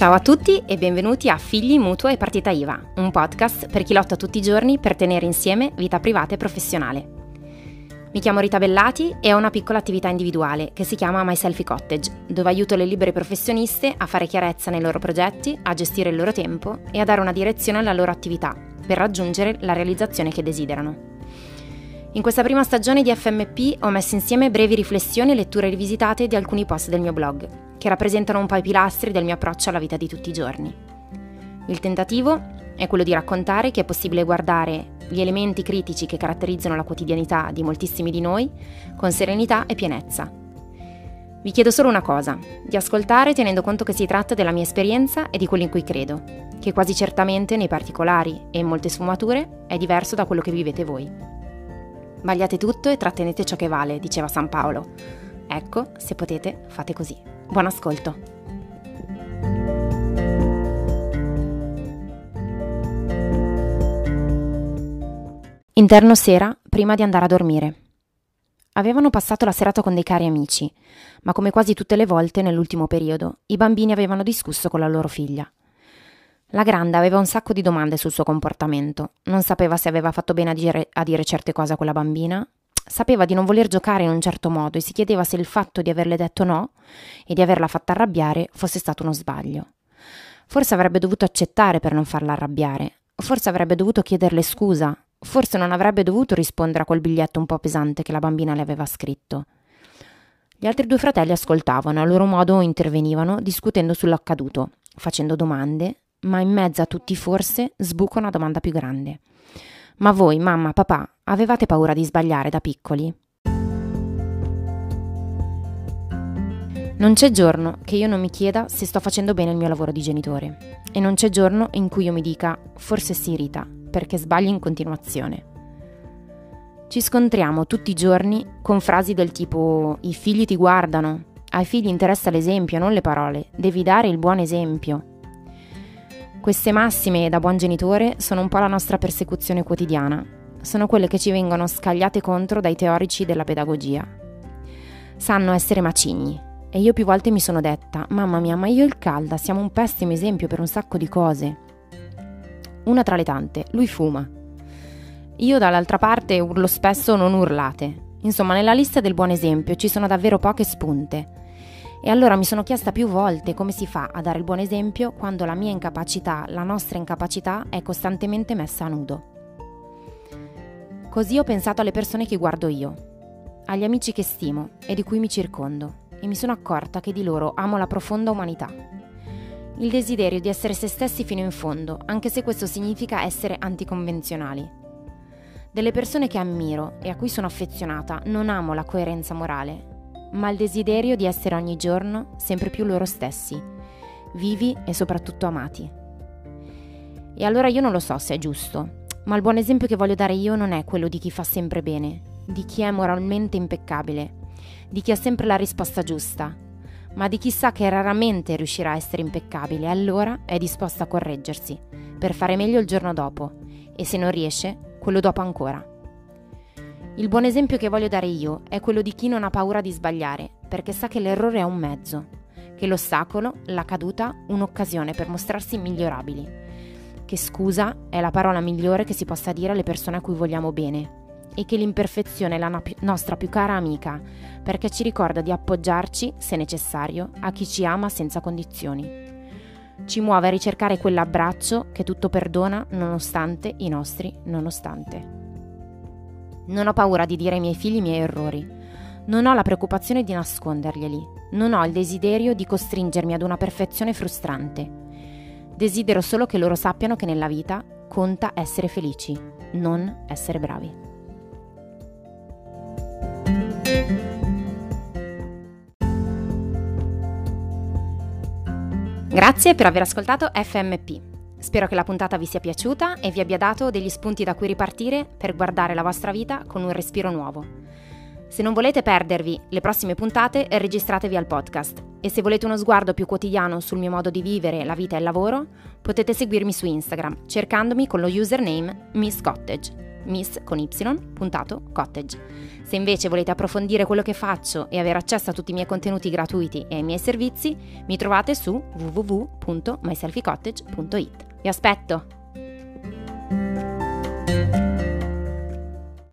Ciao a tutti e benvenuti a Figli, Mutuo e Partita IVA, un podcast per chi lotta tutti i giorni per tenere insieme vita privata e professionale. Mi chiamo Rita Bellati e ho una piccola attività individuale che si chiama My Selfie Cottage, dove aiuto le libere professioniste a fare chiarezza nei loro progetti, a gestire il loro tempo e a dare una direzione alla loro attività per raggiungere la realizzazione che desiderano. In questa prima stagione di FMP ho messo insieme brevi riflessioni e letture rivisitate di alcuni post del mio blog, che rappresentano un po' i pilastri del mio approccio alla vita di tutti i giorni. Il tentativo è quello di raccontare che è possibile guardare gli elementi critici che caratterizzano la quotidianità di moltissimi di noi con serenità e pienezza. Vi chiedo solo una cosa, di ascoltare tenendo conto che si tratta della mia esperienza e di quello in cui credo, che quasi certamente nei particolari e in molte sfumature è diverso da quello che vivete voi. Vagliate tutto e trattenete ciò che vale, diceva San Paolo. Ecco, se potete, fate così. Buon ascolto. Interno sera, prima di andare a dormire. Avevano passato la serata con dei cari amici, ma come quasi tutte le volte nell'ultimo periodo, i bambini avevano discusso con la loro figlia. La grande aveva un sacco di domande sul suo comportamento. Non sapeva se aveva fatto bene a dire, a dire, certe cose a quella bambina. Sapeva di non voler giocare in un certo modo e si chiedeva se il fatto di averle detto no e di averla fatta arrabbiare fosse stato uno sbaglio. Forse avrebbe dovuto accettare per non farla arrabbiare. Forse avrebbe dovuto chiederle scusa. Forse non avrebbe dovuto rispondere a quel biglietto un po' pesante che la bambina le aveva scritto. Gli altri due fratelli ascoltavano, a loro modo intervenivano, discutendo sull'accaduto, facendo domande, ma in mezzo a tutti forse sbuca una domanda più grande. Ma voi, mamma, papà, avevate paura di sbagliare da piccoli? Non c'è giorno che io non mi chieda se sto facendo bene il mio lavoro di genitore e non c'è giorno in cui io mi dica forse si irrita perché sbagli in continuazione. Ci scontriamo tutti i giorni con frasi del tipo i figli ti guardano, ai figli interessa l'esempio, non le parole, devi dare il buon esempio. Queste massime da buon genitore sono un po' la nostra persecuzione quotidiana, sono quelle che ci vengono scagliate contro dai teorici della pedagogia. Sanno essere macigni e io più volte mi sono detta, mamma mia, ma io e il Calda siamo un pessimo esempio per un sacco di cose. Una tra le tante, lui fuma. Io dall'altra parte urlo spesso non urlate. Insomma, nella lista del buon esempio ci sono davvero poche spunte. E allora mi sono chiesta più volte come si fa a dare il buon esempio quando la mia incapacità, la nostra incapacità è costantemente messa a nudo. Così ho pensato alle persone che guardo io, agli amici che stimo e di cui mi circondo, e mi sono accorta che di loro amo la profonda umanità. Il desiderio di essere se stessi fino in fondo, anche se questo significa essere anticonvenzionali. Delle persone che ammiro e a cui sono affezionata non amo la coerenza morale, ma il desiderio di essere ogni giorno sempre più loro stessi, vivi e soprattutto amati. E allora io non lo so se è giusto, ma il buon esempio che voglio dare io non è quello di chi fa sempre bene, di chi è moralmente impeccabile, di chi ha sempre la risposta giusta, ma di chi sa che raramente riuscirà a essere impeccabile e allora è disposto a correggersi per fare meglio il giorno dopo e se non riesce, quello dopo ancora. Il buon esempio che voglio dare io è quello di chi non ha paura di sbagliare, perché sa che l'errore è un mezzo, che l'ostacolo, la caduta, un'occasione per mostrarsi migliorabili, che scusa è la parola migliore che si possa dire alle persone a cui vogliamo bene e che l'imperfezione è la nostra più cara amica, perché ci ricorda di appoggiarci, se necessario, a chi ci ama senza condizioni. Ci muove a ricercare quell'abbraccio che tutto perdona nonostante i nostri nonostante. Non ho paura di dire ai miei figli i miei errori. Non ho la preoccupazione di nasconderglieli. Non ho il desiderio di costringermi ad una perfezione frustrante. Desidero solo che loro sappiano che nella vita conta essere felici, non essere bravi. Grazie per aver ascoltato FMP. Spero che la puntata vi sia piaciuta e vi abbia dato degli spunti da cui ripartire per guardare la vostra vita con un respiro nuovo. Se non volete perdervi le prossime puntate, registratevi al podcast e se volete uno sguardo più quotidiano sul mio modo di vivere la vita e il lavoro, potete seguirmi su Instagram cercandomi con lo username Miss Cottage, miss con y, puntato, cottage. Se invece volete approfondire quello che faccio e avere accesso a tutti i miei contenuti gratuiti e ai miei servizi, mi trovate su www.myselfycottage.it. Vi aspetto!